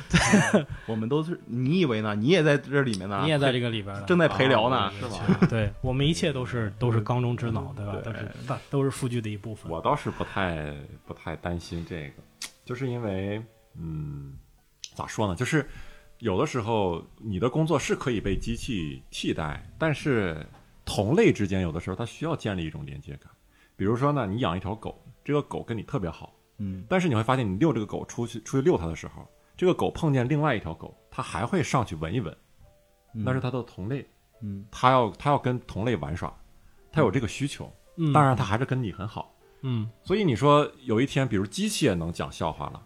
对，我们都是，你以为呢？你也在这里面呢？你也在这个里边正在陪聊呢，是吧？对我们一切都是都是缸中之脑，对吧？都是都是数据的一部分。我倒是不太不太担心这个，就是因为，嗯，咋说呢？就是有的时候你的工作是可以被机器替代，但是同类之间有的时候它需要建立一种连接感。比如说呢，你养一条狗，这个狗跟你特别好。嗯，但是你会发现，你遛这个狗出去出去遛它的时候，这个狗碰见另外一条狗，它还会上去闻一闻，那是它的同类，嗯，它要它要跟同类玩耍，它有这个需求，嗯，当然它还是跟你很好，嗯，所以你说有一天，比如机器也能讲笑话了。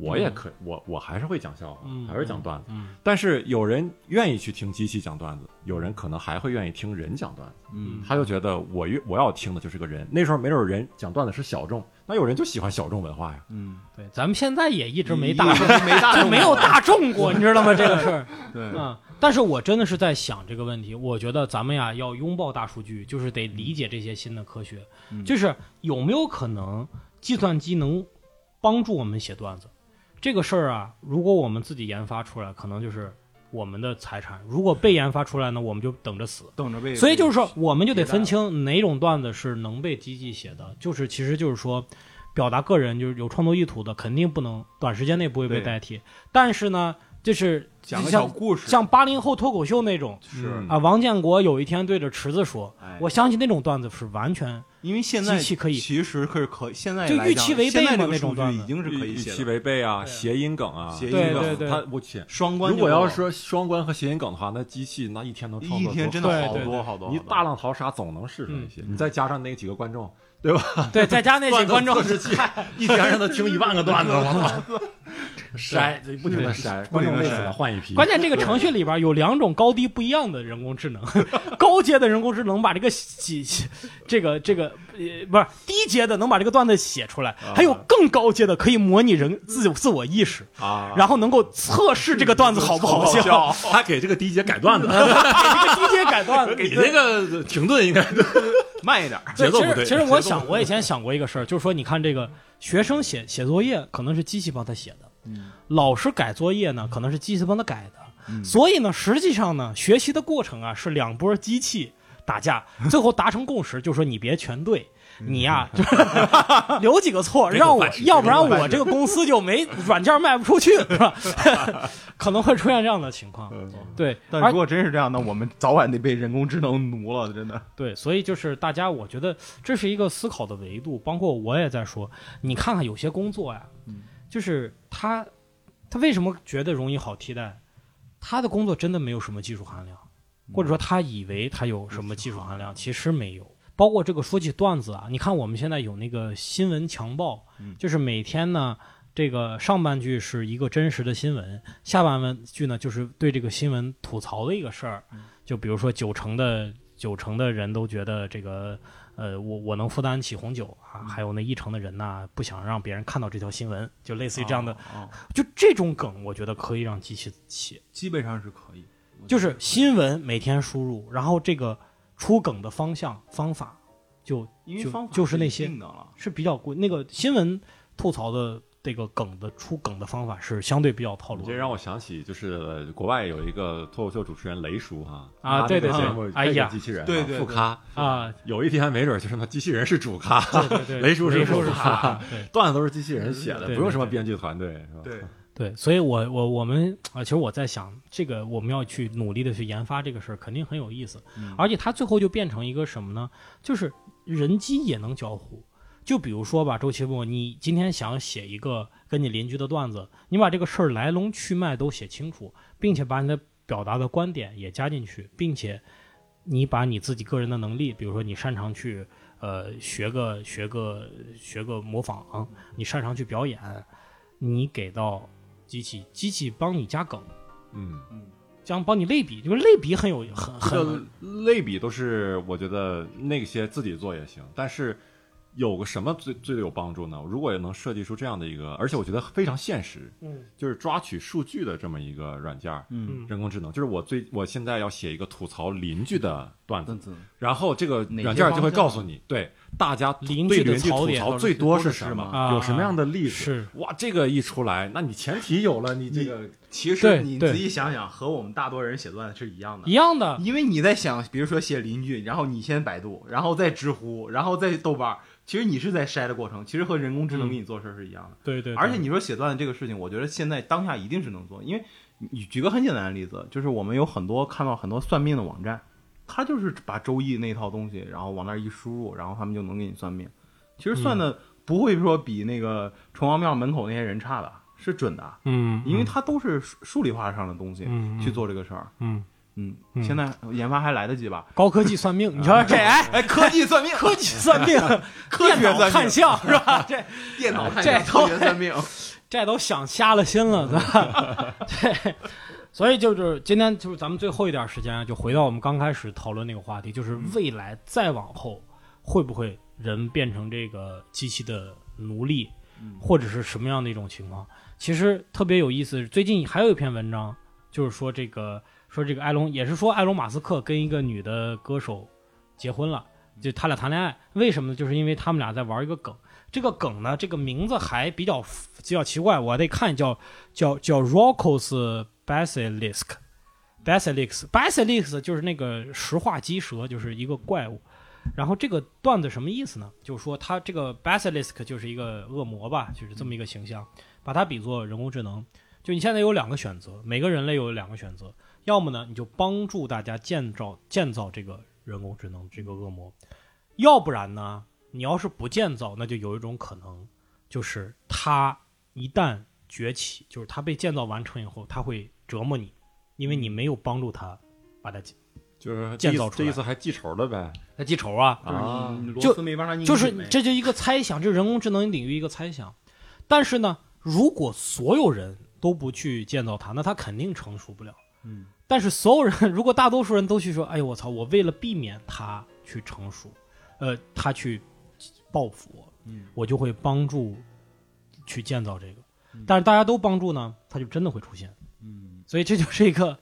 我也可，我我还是会讲笑话，还是讲段子。但是有人愿意去听机器讲段子，有人可能还会愿意听人讲段子。嗯，他就觉得我越我要听的就是个人。那时候没准人讲段子是小众，那有人就喜欢小众文化呀。嗯，对，咱们现在也一直没大没大没有大众过，你知道吗？这个事儿。(laughs) 对啊，但是我真的是在想这个问题。我觉得咱们呀要拥抱大数据，就是得理解这些新的科学，就是有没有可能计算机能帮助我们写段子？这个事儿啊，如果我们自己研发出来，可能就是我们的财产；如果被研发出来呢，我们就等着死，等着被。所以就是说，我们就得分清哪种段子是能被机器写的，就是其实就是说，表达个人就是有创作意图的，肯定不能短时间内不会被代替。但是呢，就是讲个小故事，像八零后脱口秀那种，是啊，王建国有一天对着池子说：“我相信那种段子是完全。”因为现在机器可以，其实可是可现在就预期违背嘛那种段子已经是可以预期违背啊，谐音梗啊，谐音梗，他我去双关。如果要说双关和谐音梗的话，那机器那一天能创作一天真的好多好多。你大浪淘沙总能试出一些，你再加上那几个观众，对吧？对，再加那几个 (laughs) 观众，(laughs) 一天让他听一万个段子，我操！(laughs) 筛不停的筛，观众累死了换一批。关键这个程序里边有两种高低不一样的人工智能，(laughs) 高阶的人工智能把这个写这个这个呃不是。低阶的能把这个段子写出来，还有更高阶的可以模拟人自自我意识啊，然后能够测试这个段子好不好笑。他给这个低阶改段子，(laughs) 给这个低阶改段子，(laughs) 你那个停顿应该。慢一点，节奏不对。其实我想，我以前想过一个事儿，就是说，你看这个学生写写作业，可能是机器帮他写的；老师改作业呢，可能是机器帮他改的。所以呢，实际上呢，学习的过程啊，是两波机器打架，最后达成共识，就是说你别全对。你呀 (laughs) (laughs) 留几个错，让我，要不然我这个公司就没软件卖不出去，是吧？(laughs) 可能会出现这样的情况。对，但如果真是这样，那我们早晚得被人工智能奴了，真的。对，所以就是大家，我觉得这是一个思考的维度。包括我也在说，你看看有些工作呀，就是他，他为什么觉得容易好替代？他的工作真的没有什么技术含量，或者说他以为他有什么技术含量，其实没有。包括这个说起段子啊，你看我们现在有那个新闻强报，就是每天呢，这个上半句是一个真实的新闻，下半文句呢就是对这个新闻吐槽的一个事儿。就比如说九成的九成的人都觉得这个，呃，我我能负担起红酒啊，还有那一成的人呢不想让别人看到这条新闻，就类似于这样的，(laughs) 就这种梗，我觉得可以让机器写，基本上是可以，就是新闻每天输入，然后这个。出梗的方向方法，就就就是那些是比较贵。那个新闻吐槽的这个梗的出梗的方法是相对比较套路。这让我想起，就是国外有一个脱口秀主持人雷叔哈啊，对对对，哎呀，机器人对对副咖啊，有一天没准就是那机器人是主咖，对对，雷叔是副咖，(laughs) 段子都是机器人写的，不用什么编剧团队，是吧？对对，所以我我我们啊，其实我在想，这个我们要去努力的去研发这个事儿，肯定很有意思，而且它最后就变成一个什么呢？就是人机也能交互。就比如说吧，周奇墨，你今天想写一个跟你邻居的段子，你把这个事儿来龙去脉都写清楚，并且把你的表达的观点也加进去，并且你把你自己个人的能力，比如说你擅长去呃学个学个学个模仿，你擅长去表演，你给到机器，机器帮你加梗，嗯嗯，将帮你类比，就是类比很有很很类比都是我觉得那些自己做也行，但是。有个什么最最有帮助呢？如果能设计出这样的一个，而且我觉得非常现实，嗯，就是抓取数据的这么一个软件，嗯，人工智能，就是我最我现在要写一个吐槽邻居的段子，然后这个软件就会告诉你，对大家邻居的吐槽最多是什么，有什么样的例子？哇，这个一出来，那你前提有了，你这个其实你仔细想想，和我们大多人写段子是一样的，一样的，因为你在想，比如说写邻居，然后你先百度，然后再知乎，然后再豆瓣。其实你是在筛的过程，其实和人工智能给你做事是一样的。对对。而且你说写段子这个事情，我觉得现在当下一定是能做，因为你举个很简单的例子，就是我们有很多看到很多算命的网站，他就是把周易那套东西，然后往那一输入，然后他们就能给你算命。其实算的不会说比那个城隍庙门口那些人差的，是准的。嗯。因为它都是数理化上的东西去做这个事儿。嗯。嗯，现在研发还来得及吧？高科技算命，你说这哎哎，科技算命，科技算命，(laughs) 科学看相是吧？这电脑看相，科学算命，(laughs) 这都想瞎了心了，是吧？(laughs) 对，所以就是今天就是咱们最后一点时间，就回到我们刚开始讨论那个话题，就是未来再往后会不会人变成这个机器的奴隶，或者是什么样的一种情况？其实特别有意思，最近还有一篇文章，就是说这个。说这个埃隆也是说埃隆马斯克跟一个女的歌手结婚了，就他俩谈恋爱，为什么呢？就是因为他们俩在玩一个梗，这个梗呢，这个名字还比较比较奇怪，我得看叫叫叫 Rocos Basilisk，Basilisk，Basilisk 就是那个石化鸡蛇，就是一个怪物。然后这个段子什么意思呢？就是说它这个 Basilisk 就是一个恶魔吧，就是这么一个形象，把它比作人工智能。就你现在有两个选择，每个人类有两个选择。要么呢，你就帮助大家建造建造这个人工智能这个恶魔；要不然呢，你要是不建造，那就有一种可能，就是它一旦崛起，就是它被建造完成以后，它会折磨你，因为你没有帮助他把它就是建造出来。这意思还记仇了呗？他记仇啊？啊，就就是这就一个猜想，这是人工智能领域一个猜想。但是呢，如果所有人都不去建造它，那它肯定成熟不了。嗯。但是所有人，(laughs) 如果大多数人都去说：“哎呦，我操！我为了避免他去成熟，呃，他去报复我，我就会帮助去建造这个。但是大家都帮助呢，它就真的会出现。嗯，所以这就是一个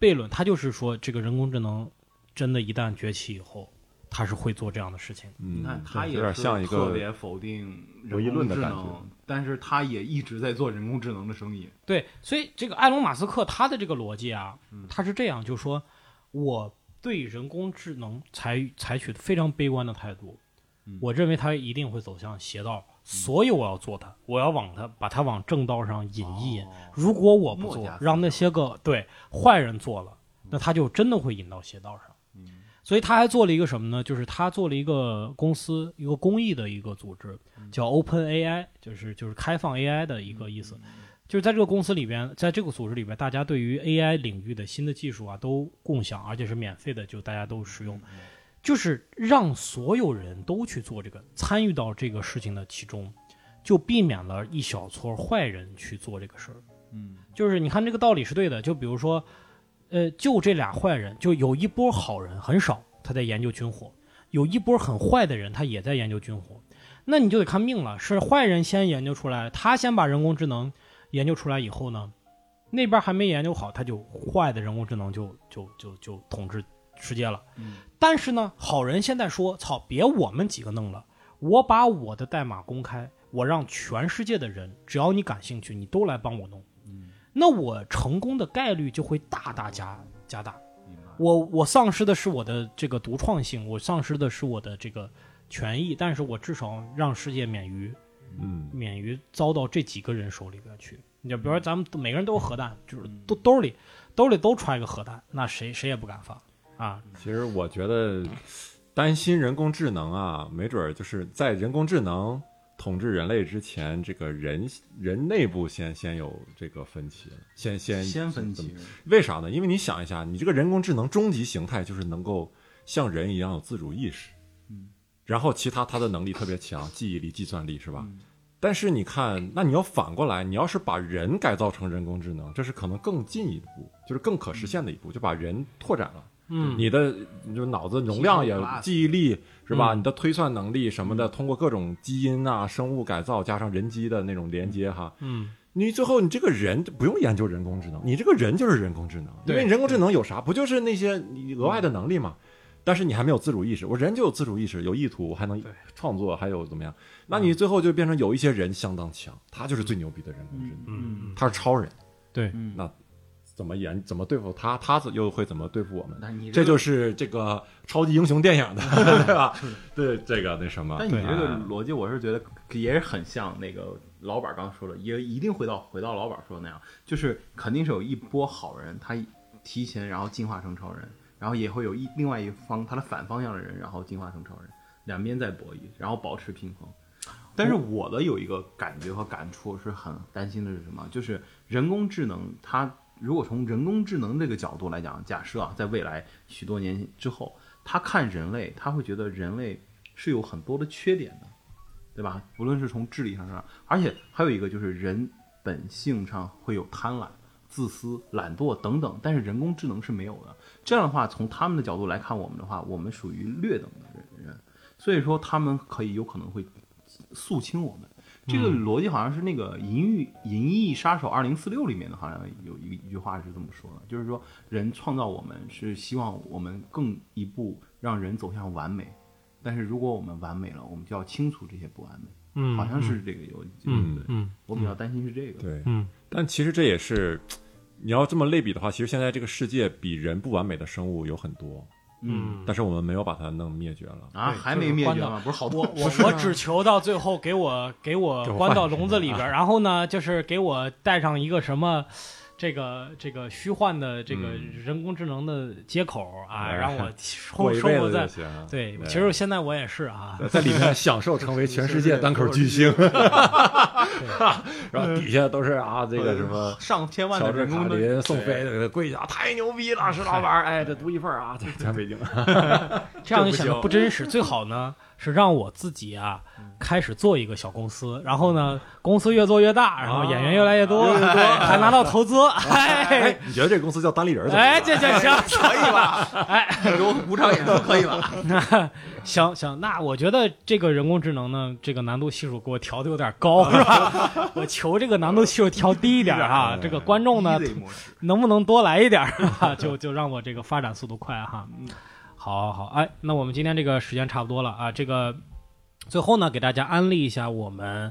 悖论。他就是说，这个人工智能真的，一旦崛起以后。他是会做这样的事情。你看，他也是特别否定人工智能，但是他也一直在做人工智能的生意。对，所以这个埃隆·马斯克他的这个逻辑啊，他是这样，就是说我对人工智能采采取非常悲观的态度。我认为他一定会走向邪道，所以我要做它，我要往它把它往正道上引一引。如果我不做，让那些个对坏人做了，那他就真的会引到邪道上。所以他还做了一个什么呢？就是他做了一个公司，一个公益的一个组织，叫 Open AI，就是就是开放 AI 的一个意思。就是在这个公司里边，在这个组织里边，大家对于 AI 领域的新的技术啊都共享，而且是免费的，就大家都使用，就是让所有人都去做这个，参与到这个事情的其中，就避免了一小撮坏人去做这个事儿。嗯，就是你看这个道理是对的，就比如说。呃，就这俩坏人，就有一波好人很少，他在研究军火；有一波很坏的人，他也在研究军火。那你就得看命了，是坏人先研究出来，他先把人工智能研究出来以后呢，那边还没研究好，他就坏的人工智能就就就就统治世界了。但是呢，好人现在说：“操，别我们几个弄了，我把我的代码公开，我让全世界的人，只要你感兴趣，你都来帮我弄。那我成功的概率就会大大加加大。我我丧失的是我的这个独创性，我丧失的是我的这个权益，但是我至少让世界免于，嗯，免于遭到这几个人手里边去。你就比如说咱们每个人都有核弹，就是兜兜里兜里都揣一个核弹，那谁谁也不敢放啊。其实我觉得担心人工智能啊，没准儿就是在人工智能。统治人类之前，这个人人内部先先有这个分歧，先先先分歧。为啥呢？因为你想一下，你这个人工智能终极形态就是能够像人一样有自主意识，嗯，然后其他它的能力特别强，记忆力、计算力是吧？但是你看，那你要反过来，你要是把人改造成人工智能，这是可能更进一步，就是更可实现的一步，就把人拓展了。嗯，你的就脑子容量也记忆力是吧？你的推算能力什么的，通过各种基因啊、生物改造加上人机的那种连接哈，嗯，你最后你这个人不用研究人工智能，你这个人就是人工智能，因为人工智能有啥？不就是那些你额外的能力嘛？但是你还没有自主意识，我人就有自主意识，有意图，还能创作，还有怎么样？那你最后就变成有一些人相当强，他就是最牛逼的人工智能，嗯，他是超人，对，那。怎么演？怎么对付他？他又会怎么对付我们？这就是这个超级英雄电影的，对吧？(laughs) 对这个那什么？但你这个逻辑，我是觉得也是很像那个老板刚说的，也一定回到回到老板说的那样，就是肯定是有一波好人，他提前然后进化成超人，然后也会有一另外一方他的反方向的人，然后进化成超人，两边在博弈，然后保持平衡。但是我的有一个感觉和感触是很担心的是什么？就是人工智能它。如果从人工智能这个角度来讲，假设啊，在未来许多年之后，他看人类，他会觉得人类是有很多的缺点的，对吧？不论是从智力上上，而且还有一个就是人本性上会有贪婪、自私、懒惰等等，但是人工智能是没有的。这样的话，从他们的角度来看我们的话，我们属于劣等的人，所以说他们可以有可能会肃清我们。这个逻辑好像是那个《银翼银翼杀手二零四六》里面的，好像有一一句话是这么说的，就是说人创造我们是希望我们更一步让人走向完美，但是如果我们完美了，我们就要清除这些不完美。嗯，好像是这个有，嗯嗯，我比较担心是这个。对，嗯，但其实这也是你要这么类比的话，其实现在这个世界比人不完美的生物有很多。嗯，但是我们没有把它弄灭绝了啊，还没灭绝吗？不是好多，(laughs) 我我只求到最后给我给我关到笼子里边，(laughs) 然后呢，就是给我带上一个什么。这个这个虚幻的这个人工智能的接口啊，让我 (laughs) 生活在对，其实现在我也是啊，在里面享受成为全世界 (laughs) 单口巨星，(laughs) 然后底下都是啊，这个什么上千万的人工林宋飞跪下，太牛逼了，石老板，哎，这独一份啊，在北京，这样就显得不真实。最好呢是让我自己啊。开始做一个小公司，然后呢，公司越做越大，然后演员越来越多，还拿到投资。哎，你觉得这个公司叫单立人？哎，这这行可以吧？(laughs) 哎，有五场演出可以吧？(laughs) 行行，那我觉得这个人工智能呢，这个难度系数给我调的有点高，(laughs) 是吧？我求这个难度系数调低一点啊。这个观众呢，能不能多来一点啊？就就让我这个发展速度快哈。好，好，好，哎，那我们今天这个时间差不多了啊，这个。最后呢，给大家安利一下我们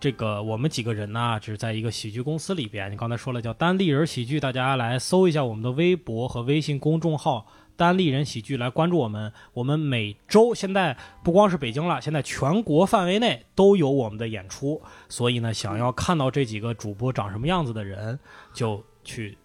这个我们几个人呢，就是在一个喜剧公司里边。你刚才说了叫单立人喜剧，大家来搜一下我们的微博和微信公众号“单立人喜剧”来关注我们。我们每周现在不光是北京了，现在全国范围内都有我们的演出。所以呢，想要看到这几个主播长什么样子的人，就去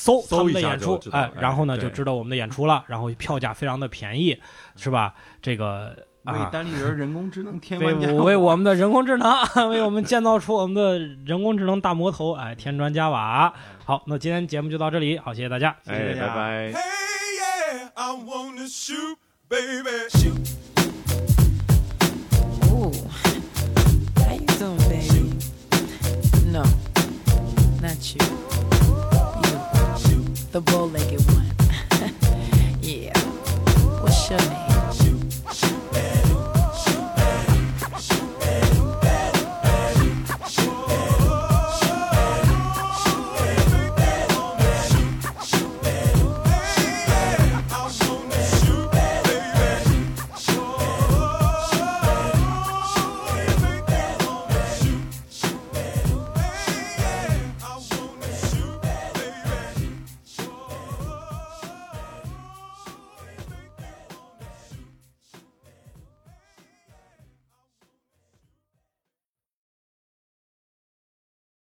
搜他们的演出，哎，然后呢就知道我们的演出了。然后票价非常的便宜，是吧？这个。为单立人人工智能添砖加瓦，为我们的人工智能，(laughs) 为我们建造出我们的人工智能大魔头，哎，添砖加瓦。好，那今天节目就到这里，好，谢谢大家，谢谢大家，拜拜。the bow legged one. (laughs) yeah. What's your name?